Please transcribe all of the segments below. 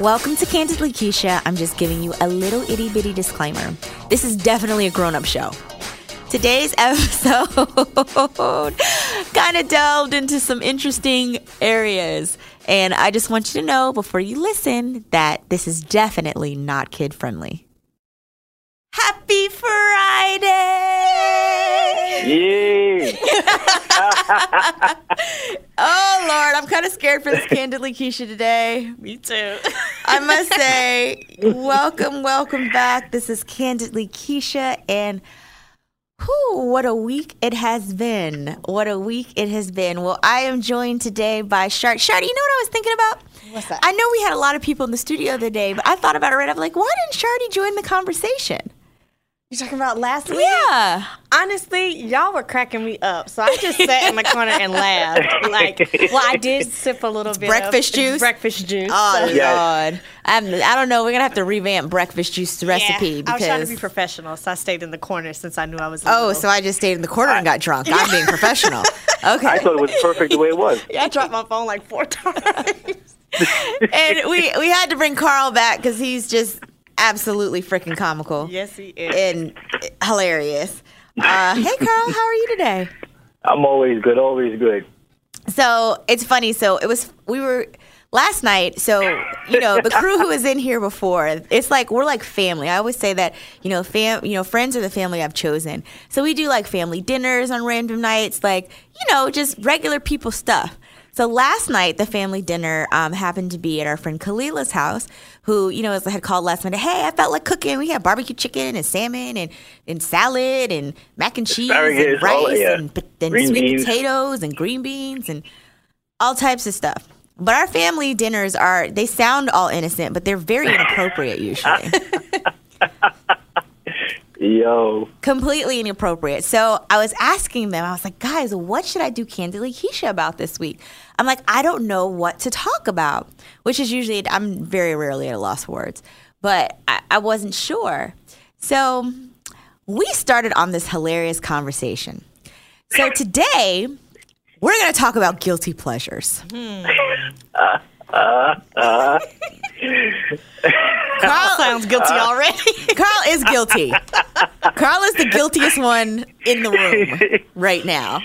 Welcome to Candidly Keisha. I'm just giving you a little itty bitty disclaimer. This is definitely a grown up show. Today's episode kind of delved into some interesting areas. And I just want you to know before you listen that this is definitely not kid friendly. Happy Friday! Yeah. Oh Lord, kind of scared for this candidly Keisha today. Me too. I must say, welcome, welcome back. This is Candidly Keisha, and whew, what a week it has been. What a week it has been. Well, I am joined today by Shart. Shart, you know what I was thinking about? What's that? I know we had a lot of people in the studio the other day, but I thought about it right. I'm like, why didn't Shardy join the conversation? You talking about last week? Yeah. Honestly, y'all were cracking me up, so I just sat in the corner and laughed. Like, well, I did sip a little bit Breakfast of juice? Breakfast juice. Oh so- Yes. Lord, I'm, I don't know. We're gonna have to revamp breakfast juice Yeah, because... I because was trying to be professional, so I stayed in the corner since I knew I was. a Oh, so I just stayed in the corner and got drunk. I'm being professional. Okay. I thought it was perfect the way it was. yeah, I dropped my phone like four times. and we we had to bring Carl back because he's just absolutely freaking comical yes, he is. and hilarious. Uh, hey, Carl, how are you today? I'm always good, always good. So it's funny. So it was we were last night. So you know the crew who was in here before. It's like we're like family. I always say that you know fam you know friends are the family I've chosen. So we do like family dinners on random nights, like you know just regular people stuff. So last night the family dinner um, happened to be at our friend Kalila's house, who you know had called last minute. Hey, I felt like cooking. We had barbecue chicken and salmon and, and salad and mac and cheese and rice yeah. and, and Green sweet beans. potatoes and green beans and all types of stuff. But our family dinners are they sound all innocent, but they're very inappropriate usually. Yo, Completely inappropriate. So I was asking them, I was like, guys, what should I do candidly Keisha about this week? I'm like, I don't know what to talk about, which is usually I'm very rarely at a loss for words, but I, I wasn't sure. So we started on this hilarious conversation. So today we're going to talk about guilty pleasures. Hmm. Uh, Carl, Sounds guilty already. Carl is guilty. Carl is the guiltiest one in the room right now.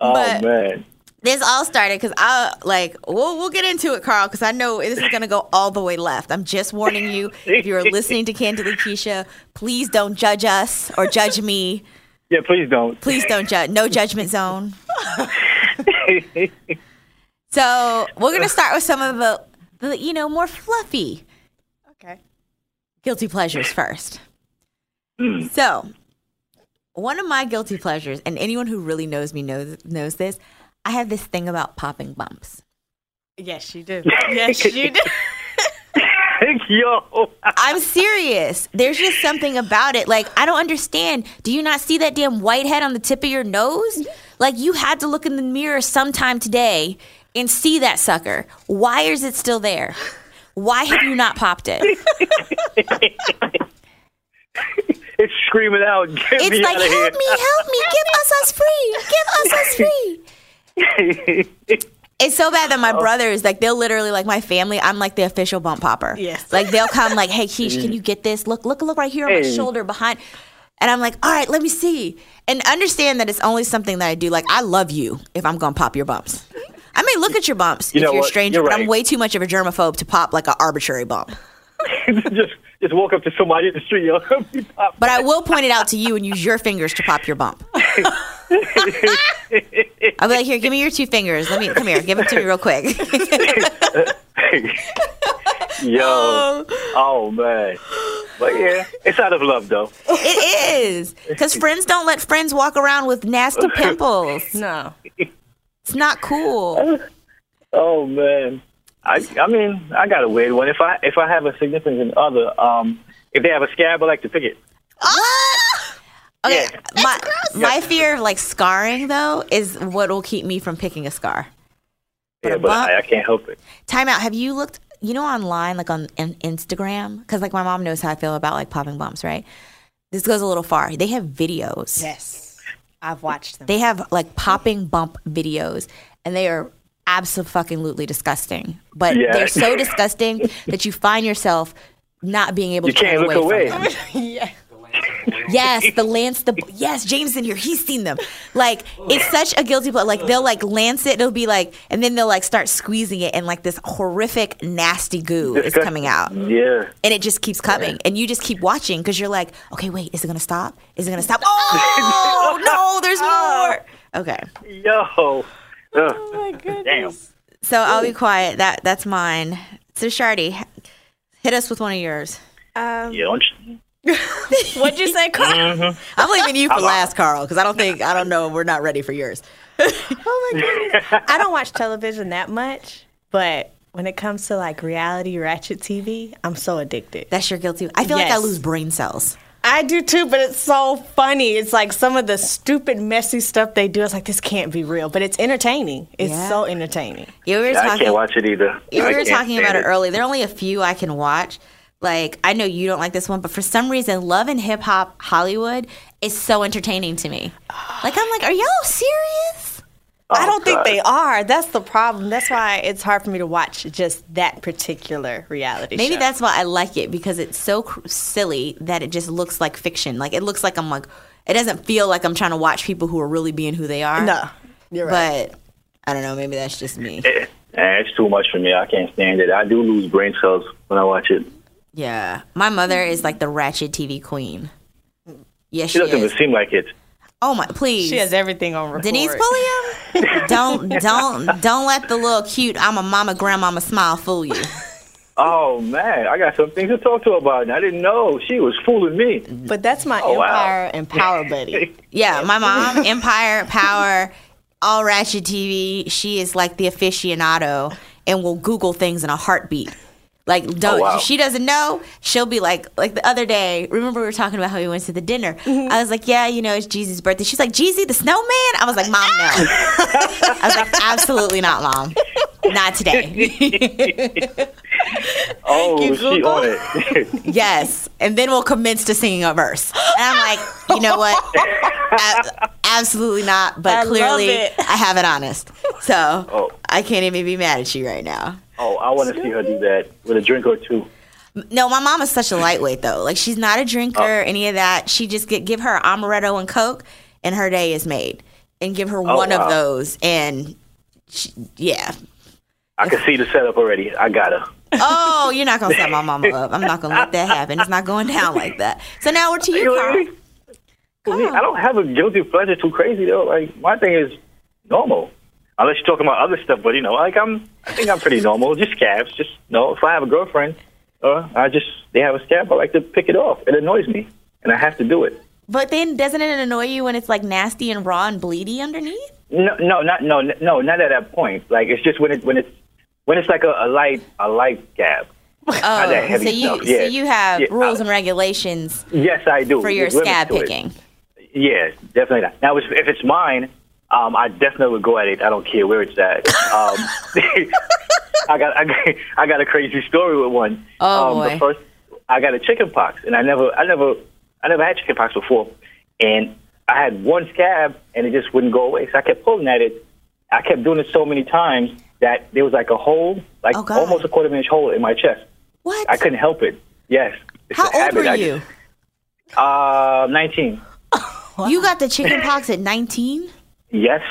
oh But- man, This all started because I like we'll we'll get into it, Carl, because I know this is gonna go all the way left. I'm just warning you. If you're listening to Candidly Keisha, please don't judge us or judge me. yeah, please don't. Please don't judge. No judgment zone. So we're gonna start with some of the, the you know more fluffy okay. guilty pleasures first. Mm. So, one of my guilty pleasures, and anyone who really knows me knows knows this, I have this thing about popping bumps. Yes, you do. Yes, you do. Yo, I'm serious. There's just something about it. Like, I don't understand. Do you not see that damn whitehead on the tip of your nose? Mm-hmm. Like, you had to look in the mirror sometime today and see that sucker. Why is it still there? Why have you not popped it? it's screaming out. Get It's me like, out of help me, help me, give us us free, give us us free. It's so bad that my oh. brothers, like, they'll literally, like, my family, I'm like the official bump popper. Yes. Like, they'll come, like, hey, Keish, can mm. you get this? Look, look, look right here on my Hey. shoulder behind. And I'm like, all right, let me see. And understand that it's only something that I do. Like, I love you if I'm going to pop your bumps. I may look at your bumps You if you're a what? stranger, You're but I'm way too much of a germaphobe to pop, like, an arbitrary bump. just just walk up to somebody in the street, yo. pop. But I will point it out to you and use your fingers to pop your bump. I'll be like, here, give me your two fingers. Let me come here. Give it to me real quick. Yo, oh man, but yeah, it's out of love though. it is because friends don't let friends walk around with nasty pimples. No. It's not cool. Oh man, I I mean I got a weird one. If I if I have a significant other, um, if they have a scab, I like to pick it. Okay, Yeah. my my fear of like scarring though is what will keep me from picking a scar. Yeah, but bump- I, I can't help it. Time out. Have you looked? You know, online, like on, in Instagram, because like my mom knows how I feel about like popping bumps, right? This goes a little far. They have videos. Yes. I've watched them. They have like popping bump videos, and they are absolutely disgusting. But Yeah. they're so disgusting that you find yourself not being able You to turn can't look away. from them. Yes, the lance, the yes, James in here, he's seen them. Like it's such a guilty pleasure. Like they'll like lance it, it'll be like, and then they'll like start squeezing it, and like this horrific, nasty goo is coming out, Yeah. and it just keeps coming, and you just keep watching because you're like, okay, wait, is it gonna stop? Is it gonna stop? Oh no, there's more. Okay, Yo. Ugh. oh my goodness. Damn. so I'll be quiet. That that's mine. So Shardy, hit us with one of yours. Um, Yeah, don't you- what'd you say, Carl? Mm-hmm. I'm leaving you for last, Carl, because I don't think I don't know. We're not ready for yours. Oh my goodness. I don't watch television that much, but when it comes to like reality ratchet TV, I'm so addicted. That's your guilty. I feel like I lose brain cells. I do too, but it's so funny. It's like some of the stupid, messy stuff they do. It's like this can't be real, but it's entertaining. It's Yeah. so entertaining. You were I talking. can't watch it either. you were talking about stand it earlier. There are only a few I can watch. Like I know you don't like this one, but for some reason, Love and Hip Hop Hollywood is so entertaining to me. Like I'm like, are y'all serious? I don't think they are. That's the problem. That's why it's hard for me to watch just that particular reality Maybe show. that's why I like it because it's so cr- silly that it just looks like fiction. Like it looks like I'm like, it doesn't feel like I'm trying to watch people who are really being who they are. no. You're right. but I don't know. Maybe that's just me. Eh, eh, it's too much for me. I can't stand it. I do lose brain cells when I watch it. Yeah, my mother is like the ratchet TV queen. Yes, She she, doesn't is. even seem like it. Oh my, please. she has everything on record. Denise Pulliam. don't don't don't let the little cute I'm a mama grandmama smile fool you. Oh man, I got some things to talk to her about. And I didn't know she was fooling me. But that's my Oh, wow. Empire and Power buddy. Yeah, my mom, Empire, Power, all ratchet TV. She is like the aficionado and will Google things in a heartbeat. Like don't Oh, wow. she doesn't know, she'll be like like the other day, remember we were talking about how we went to the dinner. Mm-hmm. I was like, Yeah, you know, it's Jeezy's birthday. She's like, Jeezy the snowman? I was like, Mom, no. I was like, Absolutely not, Mom. Not today. Oh, you, she on it. yes. And then we'll commence to singing a verse. And I'm like, you know what? A- absolutely not. But I clearly. I have it honest. So Oh. I can't even be mad at you right now. Oh, I want to see her do that with a drink or two. No, my mom is such a lightweight though. Like she's not a drinker, Oh. any of that. She just get give her amaretto and coke, and her day is made. And give her Oh, one wow. of those, and she, yeah. I can see the setup already. I got her. Oh, you're not gonna set my mama up. I'm not gonna let that happen. It's not going down like that. So now we're to you, Carl. I don't have a guilty pleasure too crazy though. Like my thing is normal. Unless you're talking about other stuff, but you know, like I'm, I think I'm pretty normal. Just scabs. Just you know, if I have a girlfriend, uh, I just they have a scab, I like to pick it off. It annoys me, and I have to do it. But then doesn't it annoy you when it's like nasty and raw and bleedy underneath? No, no, not no, no, not at that point. Like it's just when it when it's when it's like a, a light a light scab. Oh, so you stuff, so yeah. you have Yeah, rules and regulations Yes, I do. for your There's scab to it. picking. Yeah, definitely not. Now, if it's mine, um, I definitely would go at it. I don't care where it's at. Um, I got I got I got a crazy story with one. Oh, um, boy. The first, I got a chicken pox, and I never I never I never had chicken pox before, and I had one scab, and it just wouldn't go away. So I kept pulling at it. I kept doing it so many times that there was like a hole, like Oh, almost a quarter of an inch hole in my chest. What? I couldn't help it. Yes. It's How old were you? just- uh, 19. You got the chicken pox at 19? Yes.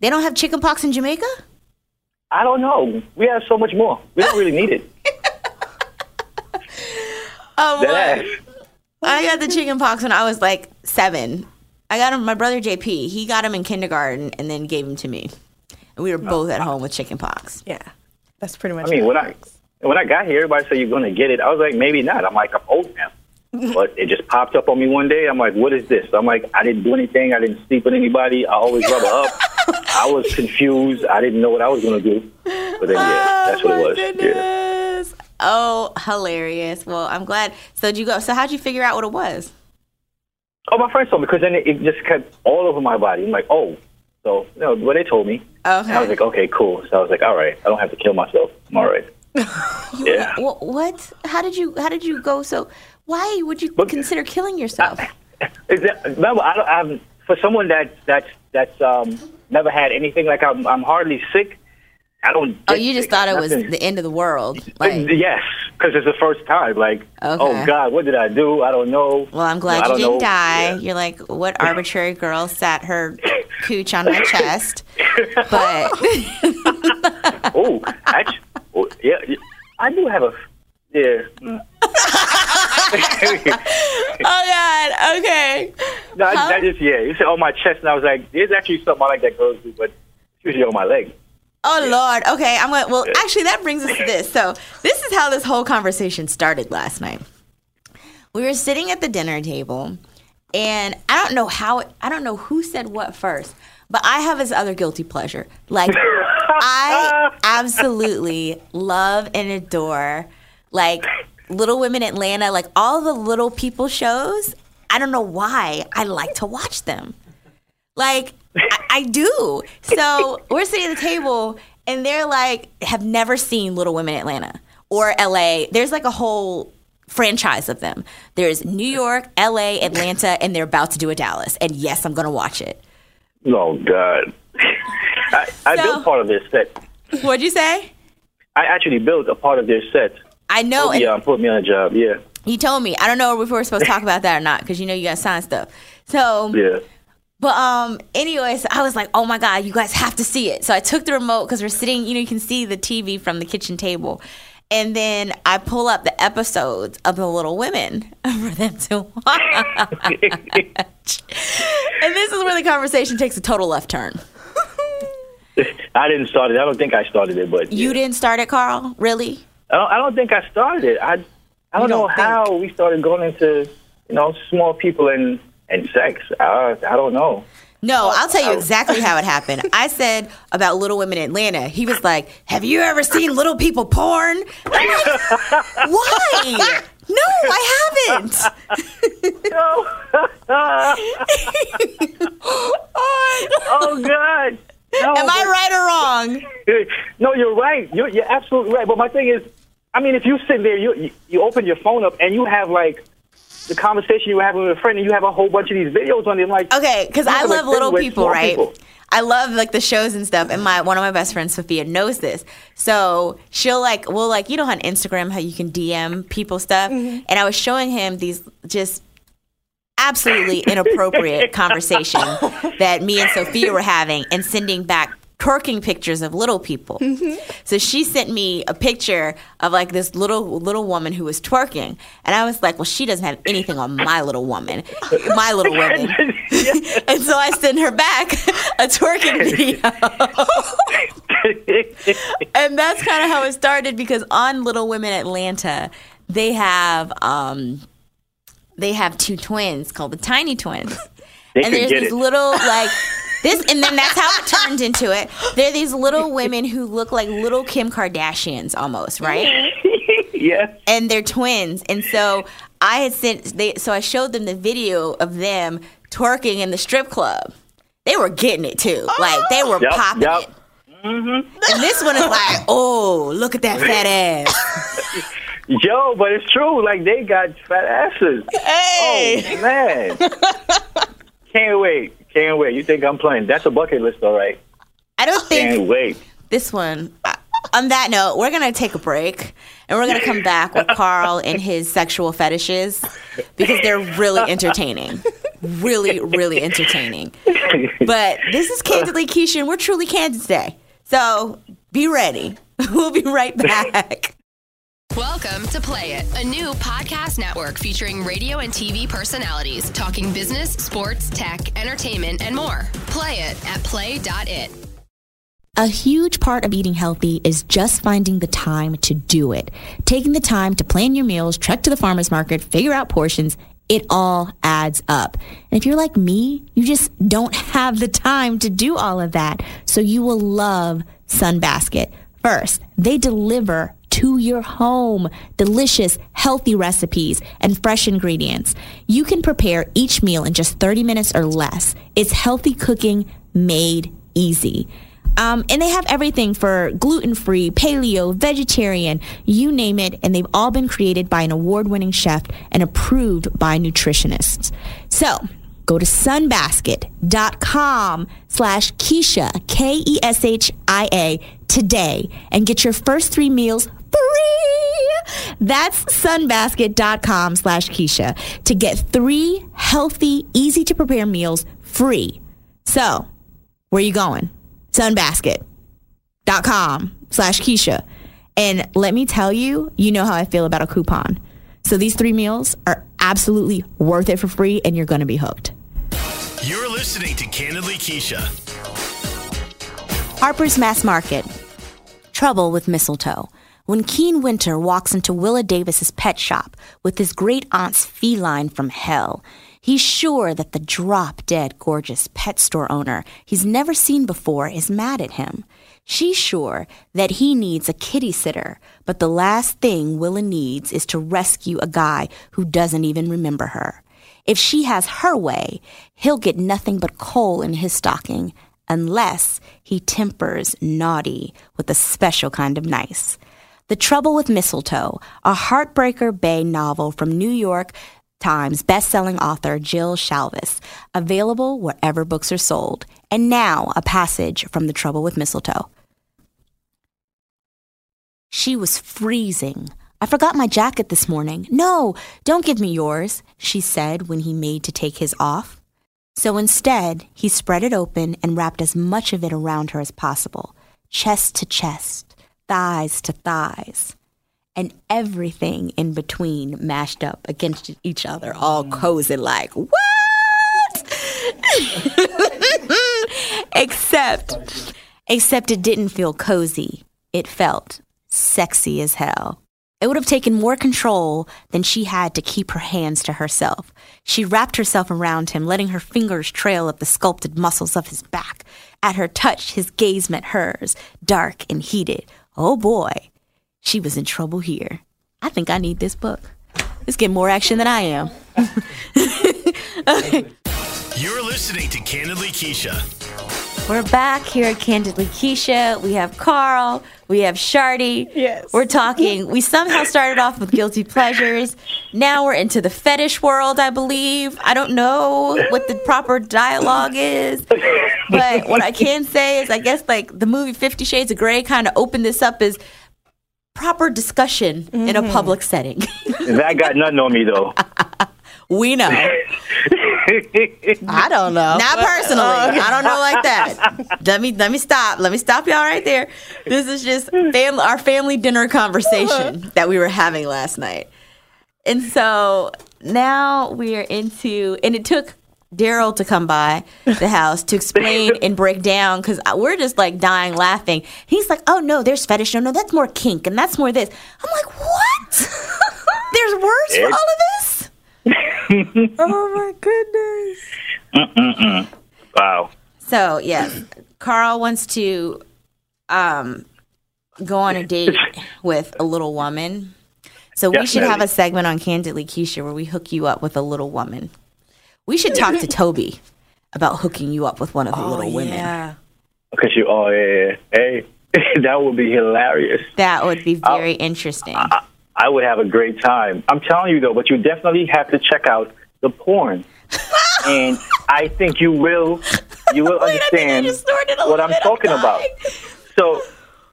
They don't have chicken pox in Jamaica? I don't know. We have so much more. We don't really need it. Oh, That what? I got the chicken pox when I was like seven. I got him. My brother JP. He got him in kindergarten and then gave him to me. And we were oh, both at home with chicken pox. Yeah, that's pretty much. I mean, when it I when I got here, everybody said you're going to get it. I was like, maybe not. I'm like, I'm old now. but it just popped up on me one day. I'm like, what is this? I'm like, I didn't do anything. I didn't sleep with anybody. I always rubber up. I was confused. I didn't know what I was going to do. But then, yeah, oh that's what it Oh, my was. Yeah. goodness. Oh, hilarious. Well, I'm glad. So did you go? So how'd you figure out what it was? Oh, my friend told me because then it, it just kept all over my body. I'm like, oh. So, you know, what they told me. Okay. I was like, okay, cool. So I was like, all right, I don't have to kill myself. I'm all right. yeah. What? what? How did you? How did you go? So why would you Look- consider killing yourself? Is that, remember, I don't, I'm, for someone that that's that's um, never had anything like I'm, I'm hardly sick. I don't. oh, you just sick. thought it was the end of the world. Like, yes, because it's the first time. Like, Okay. oh God, what did I do? I don't know. well, I'm glad I you didn't know. die. Yeah. You're like, what arbitrary girl sat her cooch on my chest? But Oh, actually, oh, yeah, yeah, I do have a. Yeah. oh god, okay. No, I, How- I just yeah. You said on my chest, and I was like, "There's actually something I like that girls do, but it's usually on my leg." Oh Lord. Okay, I'm going. Well, actually, that brings us to this. So this is how this whole conversation started last night. We were sitting at the dinner table, and I don't know how. I don't know who said what first, but I have this other guilty pleasure. Like I absolutely love and adore like Little Women Atlanta, like all the little people shows. I don't know why I like to watch them. Like I, I do. So we're sitting at the table and they're like have never seen Little Women Atlanta or LA. There's like a whole franchise of them. There's New York, LA, Atlanta, and they're about to do a Dallas. And yes, I'm gonna watch it. Oh God. I, I So- built part of this set. What'd you say? I actually built a part of their set. I know. and- yeah, put me on a job. Yeah, You told me. I don't know if we were supposed to talk about that or not because you know you got to sign stuff. So, yeah. but um, anyways, I was like, oh my god, you guys have to see it. So I took the remote because we're sitting. You know, you can see the TV from the kitchen table, and then I pull up the episodes of the Little Women for them to watch. and this is where the conversation takes a total left turn. I didn't start it. I don't think I started it, but You yeah. didn't start it, Carl? Really? I don't, I don't think I started it. I I don't, know don't how we started going into you know small people and and sex. I I don't know. No, oh, I'll tell you exactly how it happened. I said about Little Women in Atlanta. He was like, "Have you ever seen Little People porn?" I'm like, Why? No, I haven't. oh God. No, Am I right or wrong? No, you're right. You're, you're absolutely right. But my thing is, I mean, if you sit there, you, you open your phone up and you have like the conversation you were having with a friend, and you have a whole bunch of these videos on it. Like, Okay, because I love little people, right? people. I love like the shows and stuff, and my one of my best friends, Sophia, knows this. So she'll like, we'll like, you know, on Instagram how you can DM people stuff, mm-hmm. and I was showing him these just absolutely inappropriate conversation that me and Sophia were having, and sending back twerking pictures of little people. So she sent me a picture of like this little little woman who was twerking, and I was like, "Well, she doesn't have anything on my little woman, my little woman." and so I sent her back a twerking video, and that's kind of how it started because on Little Women Atlanta, they have um, they have two twins called the Tiny Twins, and there's these it. little like this, and then that's how it turned into it. They're these little women who look like little Kim Kardashians almost, right? yeah. and they're twins. And so I had sent they so I showed them the video of them twerking in the strip club. They were getting it too. Like they were Yup, popping yup. it. And this one is like, oh, look at that fat ass. Yo, but it's true. Like they got fat asses. Hey. Oh man. Can't wait. Can't wait. You think I'm playing? That's a bucket list, all right. I don't think. Can't wait. this one. On that note, we're gonna take a break and we're gonna come back with Carl and his sexual fetishes because they're really entertaining, really, really entertaining. But this is Candidly Keisha, and we're truly candid today. So be ready. We'll be right back. Welcome to Play It, a new podcast network featuring radio and TV personalities talking business, sports, tech, entertainment, and more. Play it at play.it. A huge part of eating healthy is just finding the time to do it. Taking the time to plan your meals, trek to the farmer's market, figure out portions, it all adds up. And if you're like me, you just don't have the time to do all of that. So you will love Sunbasket. First, they deliver to your home. Delicious, healthy recipes and fresh ingredients. You can prepare each meal in just 30 minutes or less. It's healthy cooking made easy. Um, and they have everything for gluten free, paleo, vegetarian, you name it. And they've all been created by an award winning chef and approved by nutritionists. So go to sunbasket.com slash Keisha, K E S H I A, today and get your first three meals free. That's sunbasket.com slash Keisha to get three healthy, easy to prepare meals free. So, where you going? Sunbasket.com slash Keisha. And let me tell you, you know how I feel about a coupon. So these three meals are absolutely worth it for free and you're going to be hooked. You're listening to Candidly Keisha. Harper's Mass Market. Trouble with mistletoe. When Keane Winter walks into Willa Davis's pet shop with his great aunt's feline from hell, he's sure that the drop dead gorgeous pet store owner he's never seen before is mad at him. She's sure that he needs a kitty sitter, but the last thing Willa needs is to rescue a guy who doesn't even remember her. If she has her way, he'll get nothing but coal in his stocking unless he tempers naughty with a special kind of nice. The Trouble with Mistletoe, a Heartbreaker Bay novel from New York Times best-selling author Jill Shalvis, available wherever books are sold. And now, a passage from The Trouble with Mistletoe. She was freezing. I forgot my jacket this morning. No, don't give me yours, she said when he made to take his off. So instead, he spread it open and wrapped as much of it around her as possible, chest to chest, thighs to thighs, and everything in between mashed up against each other, all cozy like, what? except, except it didn't feel cozy. It felt sexy as hell. It would have taken more control than she had to keep her hands to herself. She wrapped herself around him, letting her fingers trail up the sculpted muscles of his back. At her touch, his gaze met hers, dark and heated. Oh boy, she was in trouble here. I think I need this book. Let's get more action than I am. okay. You're listening to Candidly Keisha. We're back here at Candidly Keisha. We have Carl. We have Shardy. Yes. We're talking. We somehow started off with guilty pleasures. Now we're into the fetish world, I believe. I don't know what the proper dialogue is. But what I can say is, I guess, like the movie Fifty Shades of Grey kind of opened this up as proper discussion in a mm-hmm. public setting. That got nothing on me though. we know. I don't know. Not personally. Uh, I don't know like that. Let me let me stop. Let me stop y'all right there. This is just fam- our family dinner conversation that we were having last night. And so now we are into and it took Daryl to come by the house to explain and break down because we're just like dying laughing. He's like, "Oh no, there's fetish. No, no, that's more kink, and that's more this." I'm like, "What? there's words for all of this?" Oh my goodness. Mm-mm-mm. wow. So yes, Carl wants to um, go on a date with a little woman. So we should have a segment on Candidly Keisha where we hook you up with a little woman. We should talk to Toby about hooking you up with one of the little women. Yeah. Because you, oh yeah, yeah. hey, that would be hilarious. That would be very interesting. I, I would have a great time. I'm telling you though, but you definitely have to check out the porn, and I think you will. You will Wait, I I understand just snorted a what I'm bit. I'm talking about. So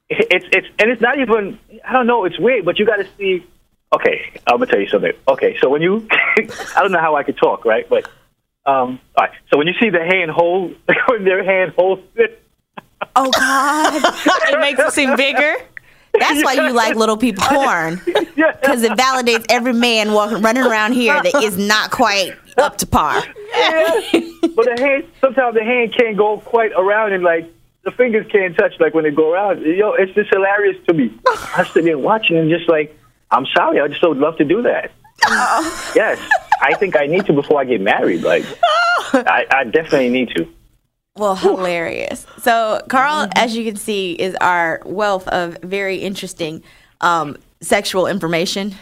it's it's and it's not even. I don't know. It's weird, but you got to see. Okay, I'm gonna tell you something. Okay, so when you, I don't know how I could talk, right? But um, all right. So when you see the hand hold, when their hand holds it, oh God, It makes it seem bigger. That's why you like little people porn. Because it validates every man walking running around here that is not quite up to par. Yeah. but the hand, sometimes the hand can't go quite around and like the fingers can't touch like when they go around. Yo, it's just hilarious to me. I sit there watching and just like, I'm sorry, I just would love to do that. Oh. yes, I think I need to before I get married. Like, I, I definitely need to. Well, hilarious. So, Carl, as you can see, is our wealth of very interesting um, sexual information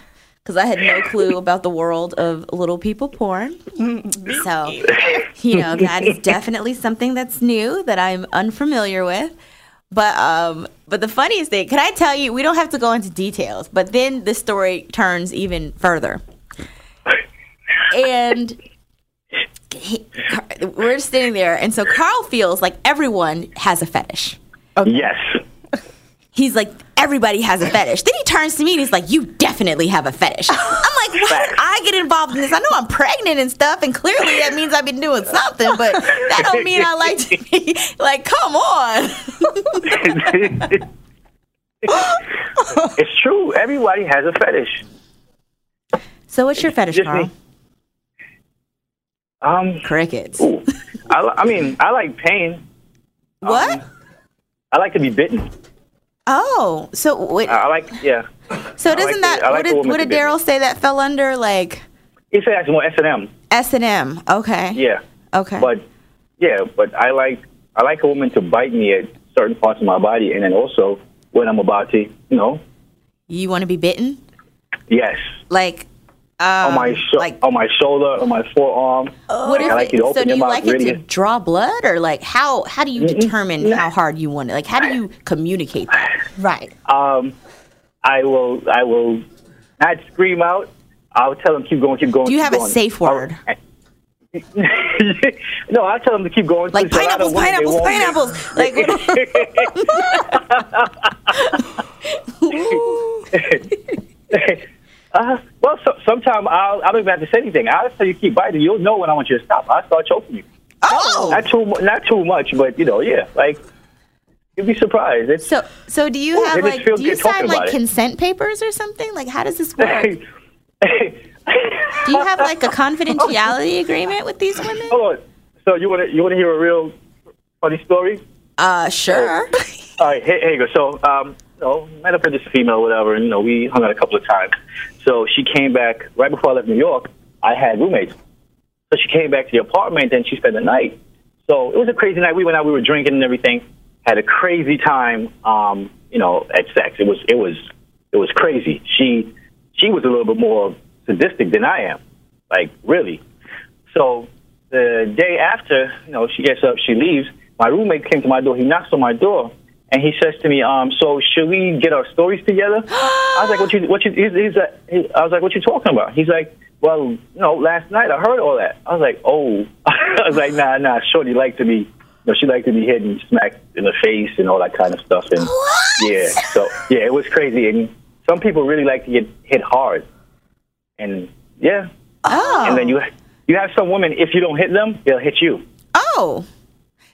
because I had no clue about the world of little people porn. So, you know, that is definitely something that's new that I'm unfamiliar with. But um, but the funniest thing, can I tell you? We don't have to go into details, but then the story turns even further. And he, we're sitting there, and so Carl feels like everyone has a fetish. Yes. He's like, everybody has a fetish. Then he turns to me and he's like, you definitely have a fetish. I'm like, why did I get involved in this? I know I'm pregnant and stuff, and clearly that means I've been doing something, but that don't mean I like to be like, come on. it's true. Everybody has a fetish. So what's your fetish, Just Carl? me. Um, Crickets. ooh. I, I mean, I like pain. What? I like to be bitten. oh, so wait, I like, yeah. so doesn't like that the- what like the did what did Daryl say that fell under like He said that's more S and M. S and M? Okay. Yeah. Okay. But yeah, but I like I like a woman to bite me at certain parts of my body, and then also when I'm about to, you know, you want to be bitten? yes, Like um, on my sho- like on my shoulder, on my forearm. What if I like it- so do you like it really. to draw blood or like how how do you determine how hard you want it? Like how do you communicate that? Right. Um, I will I will not scream out. I'll tell them keep going, keep going. Do you have a safe word? No, I'll- no, I tell them to keep going. Like There's a lot of pineapples, pineapples, pineapples. Like Uh, well, so, sometimes I'll, I don't even have to say anything. I'll just tell you keep biting. You'll know when I want you to stop. I'll start choking you. oh, Not too, not too much, but you know, yeah. Like you'd be surprised. It's so so do you have it like do you sign like about it. consent papers or something? Like how does this work? Do you have like a confidentiality agreement with these women? Hold on. So you want to you want to hear a real funny story? Uh, sure. All right, here, here you go. So, um, you know, met up with this female, whatever, and you know, we hung out a couple of times. So she came back right before I left New York. I had roommates, so she came back to the apartment and she spent the night. So it was a crazy night. We went out, we were drinking and everything. Had a crazy time, um, you know, at sex. It was it was it was crazy. She she was a little bit more sadistic than I am, like really. So the day after, you know, she gets up, she leaves. My roommate came to my door. He knocks on my door, and he says to me, um, "So should we get our stories together?" I was like, "What you? What you?" He's, he's like, he, I was like, "What you talking about?" He's like, "Well, you know, last night I heard all that." I was like, "Oh," I was like, "Nah, nah, shorty like to be." You know, she liked to be hit and smacked in the face and all that kind of stuff. And yeah, so yeah, it was crazy. And some people really like to get hit hard. And yeah, Oh. and then you you have some women. If you don't hit them, they'll hit you. Oh.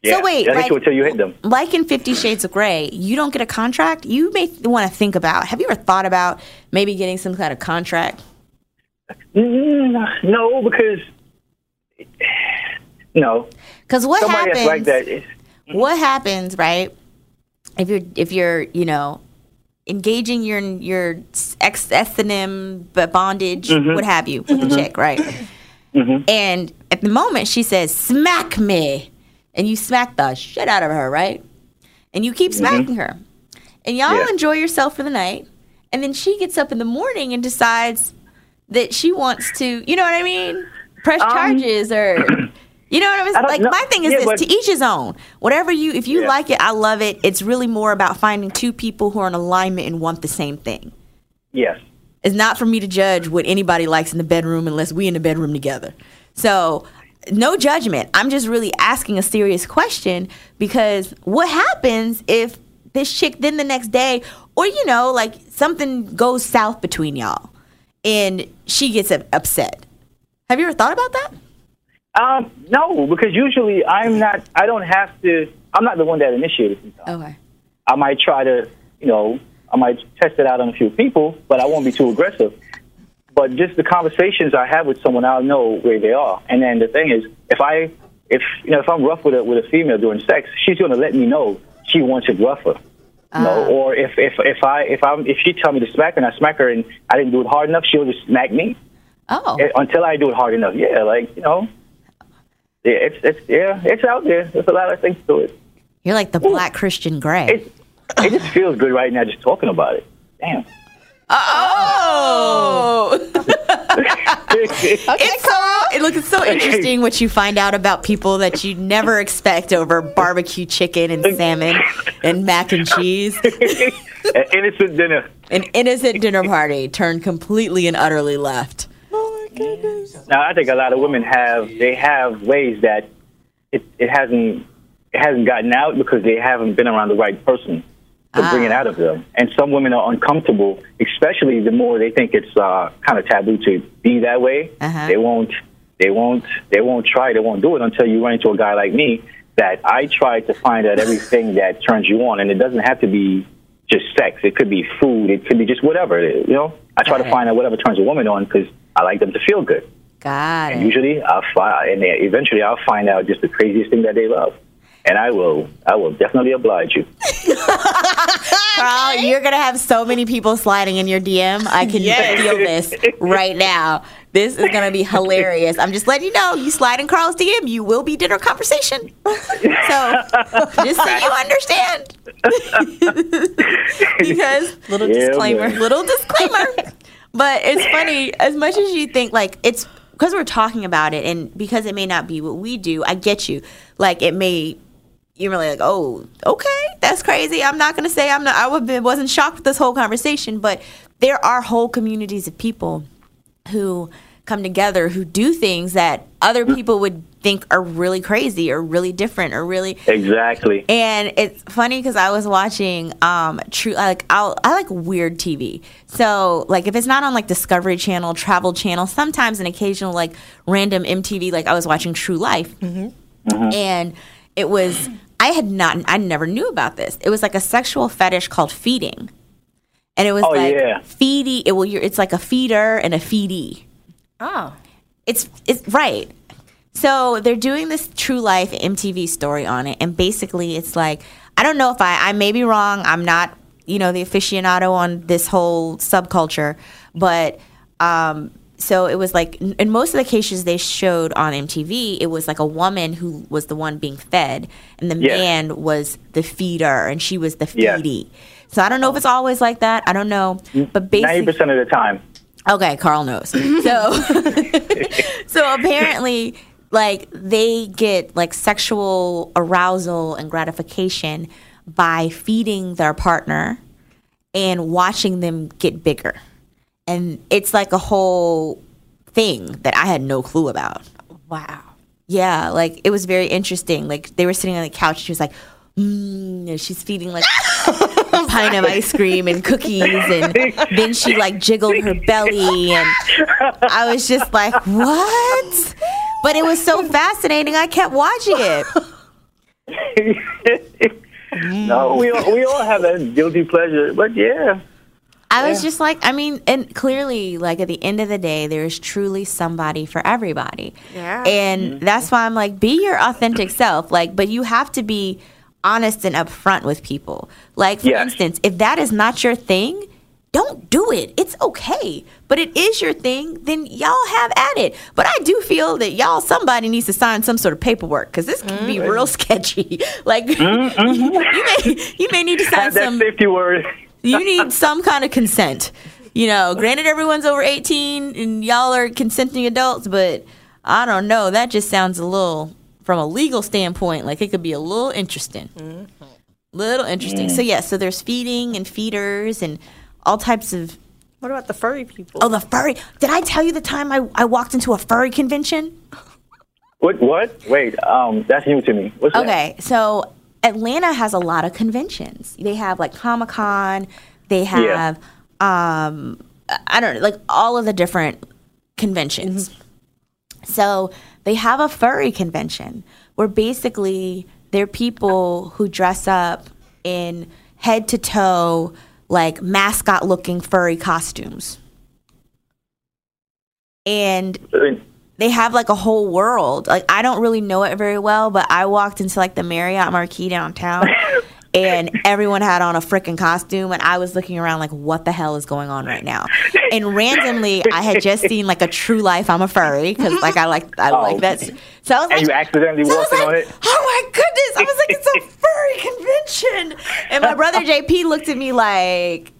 Yeah, So wait, like, until you hit them. like in Fifty Shades of Grey, you don't get a contract. You may want to think about. Have you ever thought about maybe getting some kind of contract? Mm, no, because no, Because what somebody happens? like that. Is, What happens, right? If you're if you're you know engaging your your ex S bondage, Mm-hmm. what have you, with the chick, right? And at the moment, she says, "Smack me," and you smack the shit out of her, right? And you keep smacking her, and y'all Mm-hmm. Yeah. enjoy yourself for the night. And then she gets up in the morning and decides that she wants to, you know what I mean, press charges or. You know what I mean? Um, I Like know. my thing is Yeah, this: but- to each his own. Whatever you, if you Yeah. like it, I love it. It's really more about finding two people who are in alignment and want the same thing. yes, It's not for me to judge what anybody likes in the bedroom unless we in the bedroom together. So, no judgment. I'm just really asking a serious question because what happens if this chick then the next day, or you know, like something goes south between y'all, and she gets upset? Have you ever thought about that? um, no, because usually I'm not. I don't have to. I'm not the one that initiated. Sometimes Okay. I might try to, you know, I might test it out on a few people, but I won't be too aggressive. But just the conversations I have with someone, I'll know where they are. And then the thing is, if I, if you know, if I'm rough with a with a female during sex, she's going to let me know she wants it rougher. You know, or if if if I if I am if she tell me to smack her and I smack her and I didn't do it hard enough, she'll just smack me Oh, Eh, until I do it hard enough. Yeah, like you know, yeah, it's it's yeah, it's out there. There's a lot of things to it. you're like the black Christian Grey. It it just feels good right now just talking about it. Damn. Oh. It's so it looks so interesting what you find out about people that you never expect over barbecue chicken and salmon and mac and cheese. An innocent dinner. An innocent dinner party turned completely and utterly left. Now I think a lot of women have they have ways that it, it hasn't it hasn't gotten out because they haven't been around the right person to bring it out of them. And some women are uncomfortable, especially the more they think it's uh, kind of taboo to be that way. Uh-huh. They won't they won't they won't try they won't do it until you run into a guy like me that I try to find out everything that turns you on, and it doesn't have to be just sex. It could be food. It could be just whatever. You know, I try to find out whatever turns a woman on because I like them to feel good. Got it. Usually, I'll find, and eventually, I'll find out just the craziest thing that they love, and I will, I will definitely oblige you. Carl, you're gonna have so many people sliding in your DM. I can feel this right now. This is gonna be hilarious. I'm just letting you know. You slide in Carl's DM, you will be dinner conversation. So just so you understand. because little Yeah, disclaimer, man. little disclaimer. But it's funny as much as you think like it's because we're talking about it and because it may not be what we do. I get you. Like it may you're really like, oh, okay, that's crazy. I'm not gonna say I'm not. I would- wasn't shocked with this whole conversation, but there are whole communities of people who come together who do things that other people would think are really crazy or really different or really Exactly. and it's funny because I was watching um true like I'll, I like weird TV. So like if it's not on like Discovery Channel, Travel Channel, sometimes an occasional like random MTV. Like I was watching True Life, and it was I had not I never knew about this. It was like a sexual fetish called feeding, and it was Oh, like yeah. feedy. It will you're, it's like a feeder and a feedee. Oh. It's it's right. So they're doing this True Life MTV story on it, and basically it's like I don't know if I I may be wrong. I'm not you know the aficionado on this whole subculture, but um, so it was like in most of the cases they showed on MTV, it was like a woman who was the one being fed, and the Yes. man was the feeder, and she was the Yes. feedee. So I don't know if it's always like that. I don't know, but ninety percent of the time. Okay, Carl knows. So, so apparently, like they get like sexual arousal and gratification by feeding their partner and watching them get bigger, and it's like a whole thing that I had no clue about. Wow. Yeah, like it was very interesting. Like they were sitting on the couch. and She was like, mm, and she's feeding like a pint of ice cream and cookies, and then she like jiggled her belly, and I was just like, what? But it was so fascinating. I kept watching it. no, we all, we all have that guilty pleasure, but yeah, I was just like, I mean, and clearly, like at the end of the day, there's truly somebody for everybody. Yeah. And mm-hmm. that's why I'm like, be your authentic self. Like, but you have to be honest and upfront with people. Like, for Yes. instance, if that is not your thing, don't do it. It's okay. But it is your thing, then y'all have at it. But I do feel that y'all, somebody needs to sign some sort of paperwork because this can be mm-hmm. real sketchy. Like, mm-hmm. you, may, you may need to sign have that some safety word. You need some kind of consent. You know, granted, everyone's over 18 and y'all are consenting adults, but I don't know. That just sounds a little, from a legal standpoint, like it could be a little interesting. Little interesting. So, yeah, so there's feeding and feeders and all types of. What about the furry people? Oh, the furry. Did I tell you the time I, I walked into a furry convention? What? What? Wait, um, that's new to me. What's that? Okay, so Atlanta has a lot of conventions. They have like Comic Con. They have um I don't know, like all of the different conventions. So they have a furry convention where basically they're people who dress up in head to toe like mascot looking furry costumes. And they have like a whole world. Like I don't really know it very well, but I walked into like the Marriott Marquis downtown and everyone had on a freaking costume and I was looking around like what the hell is going on right now? And randomly I had just seen like a true life I'm a furry cuz like I like I like oh. that. So I was And like you accidentally so was walked on it? Oh my goodness. I was like it's a furry convention. And my brother JP looked at me like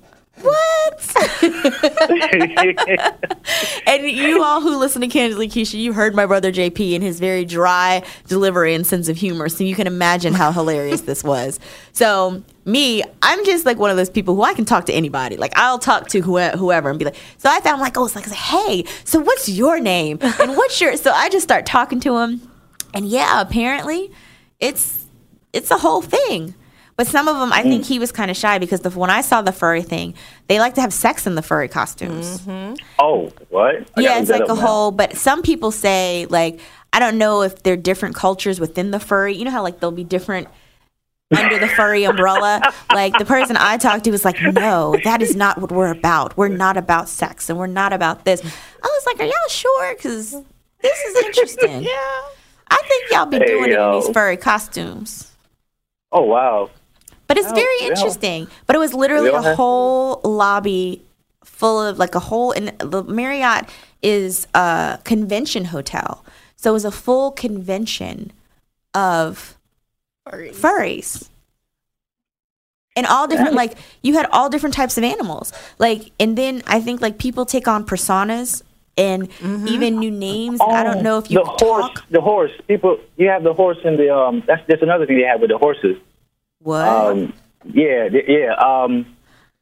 what? and you all who listen to Candidly Keisha, you heard my brother JP and his very dry delivery and sense of humor. So you can imagine how hilarious this was. So me, I'm just like one of those people who I can talk to anybody. Like I'll talk to whoe- whoever and be like, so I I'm like, oh, it's like, hey, so what's your name and what's your? So I just start talking to him, and yeah, apparently, it's it's a whole thing. But some of them, I think mm. he was kind of shy because the, when I saw the furry thing, they like to have sex in the furry costumes. Mm-hmm. Oh, what? I Yeah, it's like a now. whole. But some people say like I don't know if there are different cultures within the furry. You know how like there'll be different under the furry umbrella. Like the person I talked to was like, no, that is not what we're about. We're not about sex and we're not about this. I was like, are y'all sure? Because this is interesting. yeah, I think y'all be Hey, doing it in these furry costumes. Oh wow. But it's Oh, very yeah. interesting. But it was literally a have- whole lobby full of like a whole and the Marriott is a convention hotel. So it was a full convention of furries. And all different like you had all different types of animals. Like and then I think like people take on personas and even new names. I don't know if you Oh, the horse. The horse. People. You have the horse in the um. That's that's another thing they have with the horses. What? Um. Yeah. th- Yeah. Um.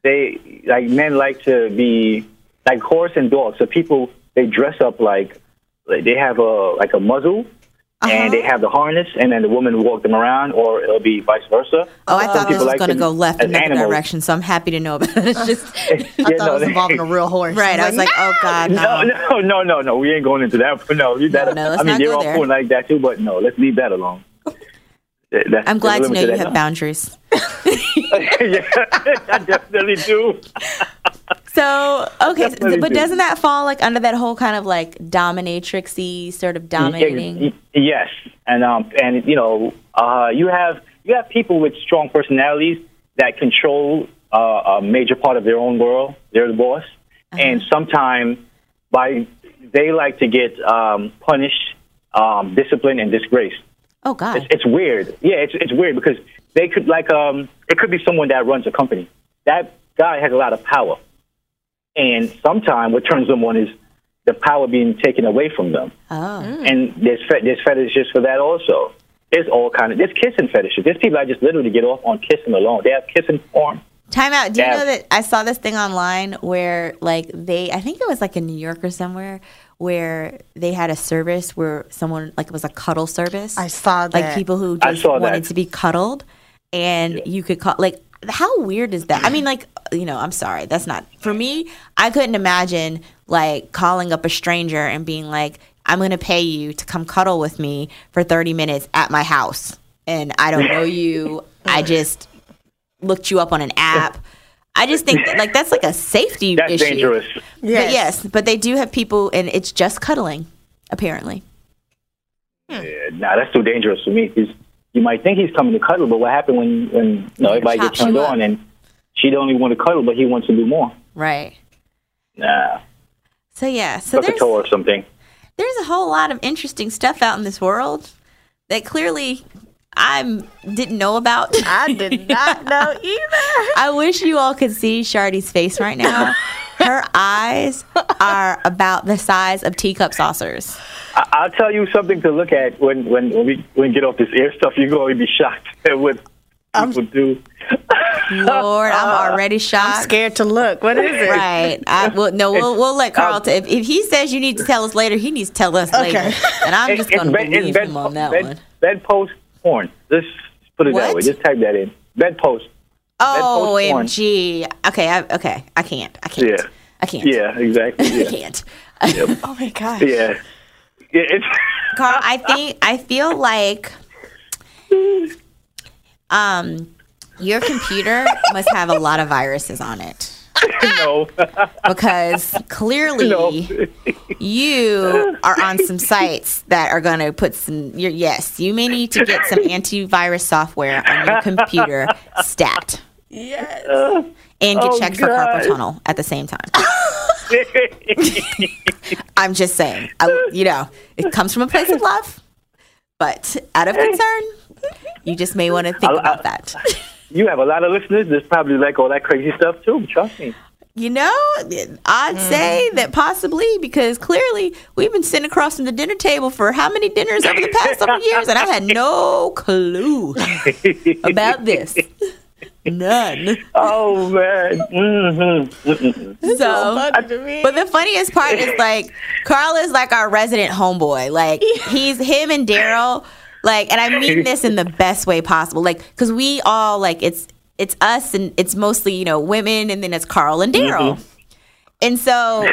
They like men like to be like horse and dog. So people they dress up like, like they have a like a muzzle. Uh-huh. And they have the harness, and then the woman will walk them around, or it'll be vice versa. Oh, I thought this people was like going to go left in another animals. direction, so I'm happy to know about it. It's just I Yeah, thought no, it was involving a real horse. right. I was like, oh god, no. No, no, no, no, no. We ain't going into that. No, you that, no, let's I mean, not they're go all there. cool like that too, but no, let's leave that alone. That- that's- I'm glad to know you have boundaries. yeah, I definitely do. So okay, so- but do. doesn't that fall like under that whole kind of like dominatrixy sort of dominating? Yes, and um, and you know, uh, you have you have people with strong personalities that control uh, a major part of their own world. They're the boss, Uh-huh. and sometimes by they like to get um, punished, um, disciplined, and disgraced. Oh God, It's, it's weird. Yeah, it's it's weird because they could like um it could be someone that runs a company. That guy has a lot of power, and sometimes what turns them on is the power being taken away from them. oh And there's fe- there's fetishes for that also. There's all kind of there's kissing fetishes. There's people that just literally get off on kissing alone. They have kissing porn. Time out. Do you know that I saw this thing online where like they I think it was like in New York or somewhere where they had a service where someone like it was a cuddle service. I saw that. like people who just wanted that. to be cuddled and you could call like how weird is that? I mean like you know, I'm sorry. That's not for me. I couldn't imagine like calling up a stranger and being like I'm going to pay you to come cuddle with me for 30 minutes at my house and I don't know you. I just looked you up on an app. I just think that, like that's like a safety That's issue. dangerous. But Yes. yes, but they do have people, and it's just cuddling, apparently. Yeah, nah, that's too dangerous for me. me. 'cause you might think he's coming to cuddle, but what happened when when you know, everybody chops gets turned on and she don't even want to cuddle, but he wants to do more? Right. Nah, So yeah, so suck a there's toe or something. there's a whole lot of interesting stuff out in this world that clearly I didn't know about. I did not know either. I wish you all could see Shardy's face right now. Her eyes are about the size of teacup saucers. I- I'll tell you something to look at when when, when we when we get off this air stuff. You're going to be shocked at what people do. Lord, I'm already shocked. I'm scared to look. What is it? Right. I will no. We'll we'll let Carl. T- if, if he says you need to tell us later, he needs to tell us later. Okay. And I'm just going to bed- believe bed, him on that bed, one. Bedpost porn. Just put it that What? way. Just type that in. Bedpost. Oh, bedpost porn. OMG. Okay. I, okay. I can't. I can't. Yeah. I can't. Yeah, exactly. I Yeah, can't. Oh my gosh. yeah. yeah it's Carl, I think I feel like um Your computer must have a lot of viruses on it no. because clearly No. you are on some sites that are going to put some. Your, yes, you may need to get some antivirus software on your computer. Stat Yes. and get Oh, checked for God. carpal tunnel at the same time. I'm just saying, I, you know, it comes from a place of love, but out of concern, you just may want to think I- I- about that. You have a lot of listeners that's probably like all that crazy stuff too. Trust me. You know, I'd say that possibly because clearly we've been sitting across from the dinner table for how many dinners over the past several years, and I had no clue about this. None. Oh man. Mm-hmm. So, funny to me. but the funniest part is like Carl is like our resident homeboy. Like he's him and Daryl. Like, and I mean this in the best way possible. Like, because we all like it's it's us and it's mostly you know women, and then it's Carl and mm-hmm. Daryl. And so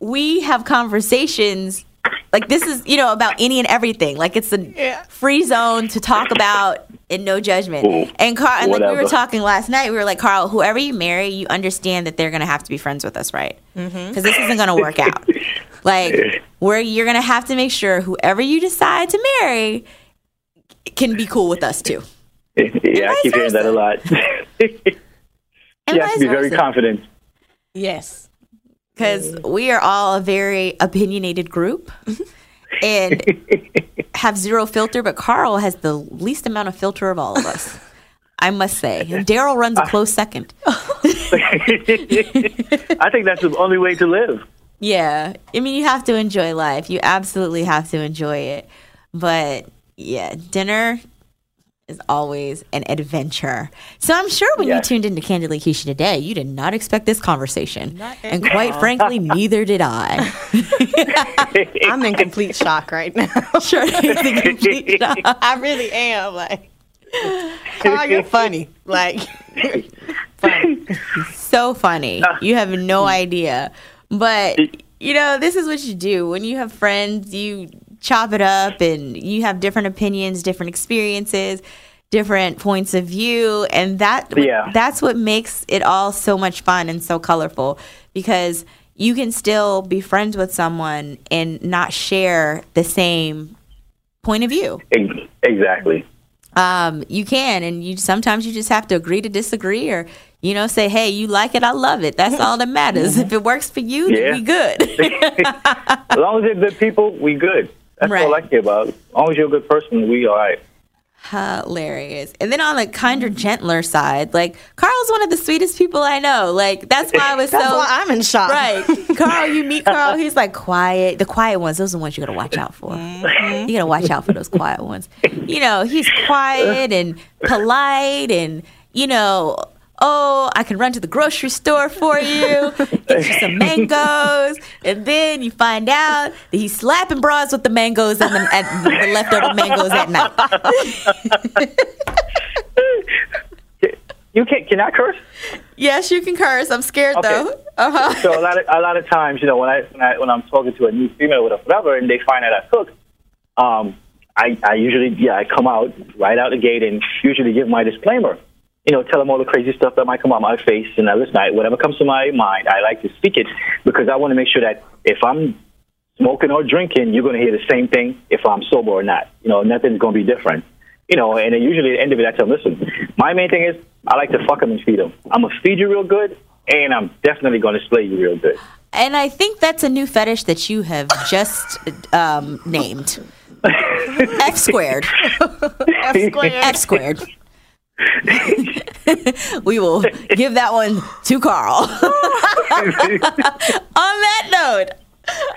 we have conversations like this is you know about any and everything. Like it's a Yeah. free zone to talk about and no judgment. Cool. And Carl, and like we were talking last night, we were like, Carl, whoever you marry, you understand that they're gonna have to be friends with us, right? Mm-hmm. Because this isn't gonna work out. Like where you're gonna have to make sure whoever you decide to marry can be cool with us too. Yeah, I vice keep hearing that a lot. And you have to be very confident. Yes. because we are all a very opinionated group and have zero filter, but Carl has the least amount of filter of all of us. I must say. Daryl runs a close second. I think that's the only way to live. Yeah. I mean, you have to enjoy life. You absolutely have to enjoy it. But yeah, dinner is always an adventure. So I'm sure when you tuned into Candidly Keisha today, you did not expect this conversation. And quite frankly, neither did I. I'm in complete shock right now. sure. it's a complete shock. I really am. Like, Carl, you're funny. Like, funny. so funny. You have no idea. But you know, this is what you do when you have friends. You chop it up, and you have different opinions, different experiences, different points of view, and that Yeah. that's what makes it all so much fun and so colorful because you can still be friends with someone and not share the same point of view Exactly. um, you can, and you sometimes you just have to agree to disagree, or you know, say, "Hey, you like it, I love it." That's all that matters. If it works for you, then Yeah. we good. As long as they're good people, we good. That's all I Right. care about. As long as you're a good person, we all right. Hilarious. And then on the kinder, gentler side, like Carl's one of the sweetest people I know. Like that's why I was That's so why I'm in shock. Right. Carl, you meet Carl, he's like quiet. The quiet ones, those are the ones you gotta watch out for. Mm-hmm. You gotta watch out for those quiet ones. You know, he's quiet and polite and, you know, oh, I can run to the grocery store for you, get you some mangoes. And then you find out that he's slapping bras with the mangoes and the, and the leftover mangoes at night. You can can I curse? Yes, you can curse. I'm scared Okay. though. Uh huh. So a lot of a lot of times, you know, when I when I when I'm talking to a new female with a whatever, and they find out I cook, um, I I usually yeah I come out right out the gate and usually give my disclaimer. You know, tell them all the crazy stuff that might come out my face, and I listen. I, whatever comes to my mind, I like to speak it because I want to make sure that if I'm smoking or drinking, you're going to hear the same thing if I'm sober or not. You know, nothing's going to be different. You know, and then usually at the end of it, I tell them, listen, my main thing is I like to fuck them and feed them. I'm going to feed you real good, and I'm definitely going to slay you real good. And I think that's a new fetish that you have just um, named. F squared. F squared. we will give that one to Carl. On that note,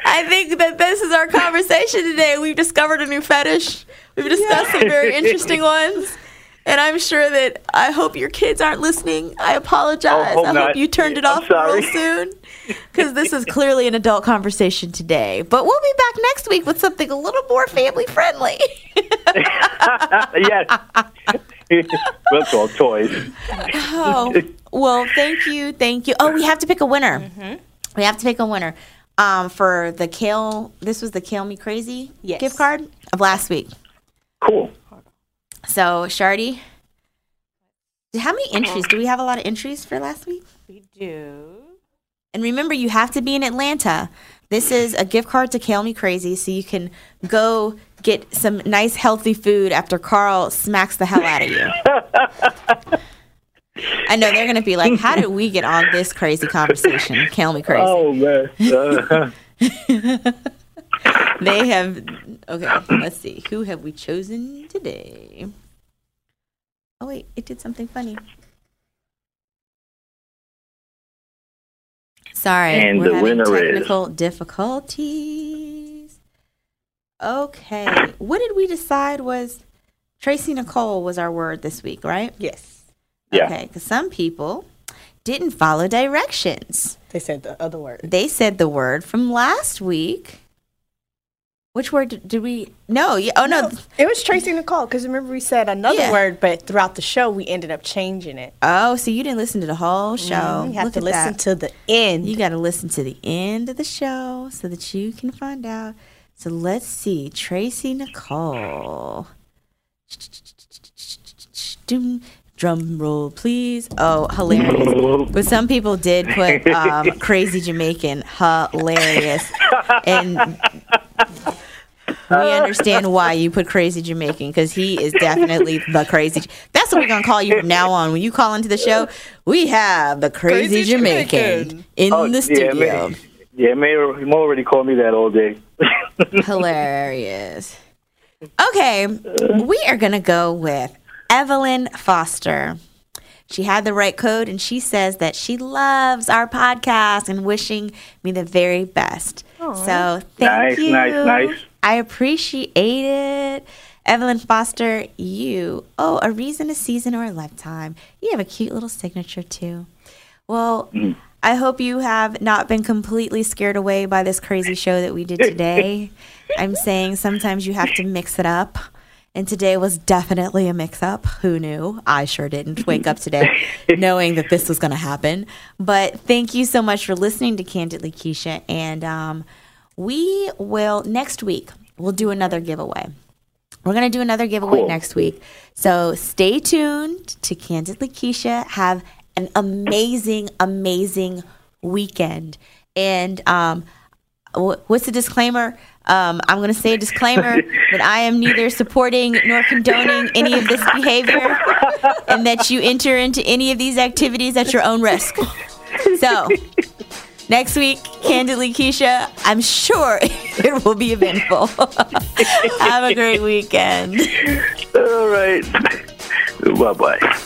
I think that this is our conversation today. We've discovered a new fetish. We've discussed some very interesting ones. And I'm sure that I hope your kids aren't listening. I apologize. Oh, hope I hope not. you turned it I'm off sorry. real soon. Because this is clearly an adult conversation today. But we'll be back next week with something a little more family friendly. yes. we'll talk toys. Oh, well, thank you, thank you. Oh, we have to pick a winner. Mm-hmm. We have to pick a winner um, for the Kale. This was the Kale Me Crazy Yes. gift card of last week. Cool. So, Shardy, How many entries? Do we have a lot of entries for last week? We do. And remember, you have to be in Atlanta. This is a gift card to Kale Me Crazy, so you can go get some nice, healthy food after Carl smacks the hell out of you. I know they're going to be like, how did we get on this crazy conversation? Kale Me Crazy. Oh man. Uh, They have. Okay, let's see. Who have we chosen today? Oh, wait, it did something funny. Sorry, And we're the having winner is- technical difficulties. Okay, what did we decide was Tracy Nicole was our word this week, right? Yes. yeah. Okay, because some people didn't follow directions. They said the other word. They said the word from last week. Which word did, did we? No, yeah. Oh no. It was Tracy Nicole because remember we said another Yeah. word, but throughout the show we ended up changing it. Oh, so you didn't listen to the whole show. Mm-hmm. You have Look to listen that. to the end. You got to listen to the end of the show so that you can find out. So let's see, Tracy Nicole. Drum roll, please. Oh, hilarious! But some people did put um, "crazy Jamaican" hilarious, and we understand why you put "crazy Jamaican" because he is definitely the crazy. That's what we're gonna call you from now on. When you call into the show, we have the crazy, Crazy Jamaican, Jamaican. in Oh, the yeah, studio. man. Yeah, May Mo already called me that all day. Hilarious. Okay, we are going to go with Evelyn Foster. She had the right code and she says that she loves our podcast and wishing me the very best. So thank Nice, you. nice, nice. I appreciate it. Evelyn Foster, you, oh, a reason, a season, or a lifetime. You have a cute little signature too. Well, mm-hmm. I hope you have not been completely scared away by this crazy show that we did today. I'm saying sometimes you have to mix it up. And today was definitely a mix up. Who knew? I sure didn't wake up today knowing that this was going to happen. But thank you so much for listening to Candidly Keisha. And um, we will, next week, we'll do another giveaway. We're going to do another giveaway Cool. next week. So stay tuned to Candidly Keisha. Have an amazing, amazing weekend. And um, what's the disclaimer? Um, I'm going to say a disclaimer that I am neither supporting nor condoning any of this behavior and that you enter into any of these activities at your own risk. So, next week, Candidly Keisha, I'm sure it will be eventful. Have a great weekend. all right. bye bye.